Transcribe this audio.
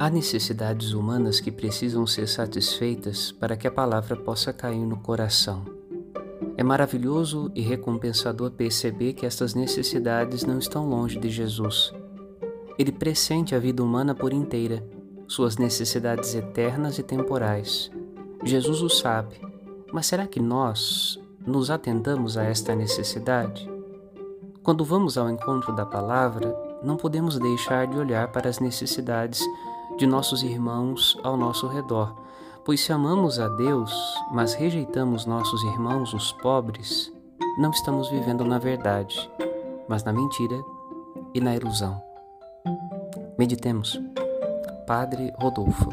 Há necessidades humanas que precisam ser satisfeitas para que a palavra possa cair no coração. É maravilhoso e recompensador perceber que estas necessidades não estão longe de Jesus. Ele pressente a vida humana por inteira, suas necessidades eternas e temporais. Jesus o sabe, mas será que nós nos atentamos a esta necessidade? Quando vamos ao encontro da palavra, não podemos deixar de olhar para as necessidades de nossos irmãos ao nosso redor. Pois se amamos a Deus, mas rejeitamos nossos irmãos, os pobres, não estamos vivendo na verdade, mas na mentira e na ilusão. Meditemos. Padre Rodolfo.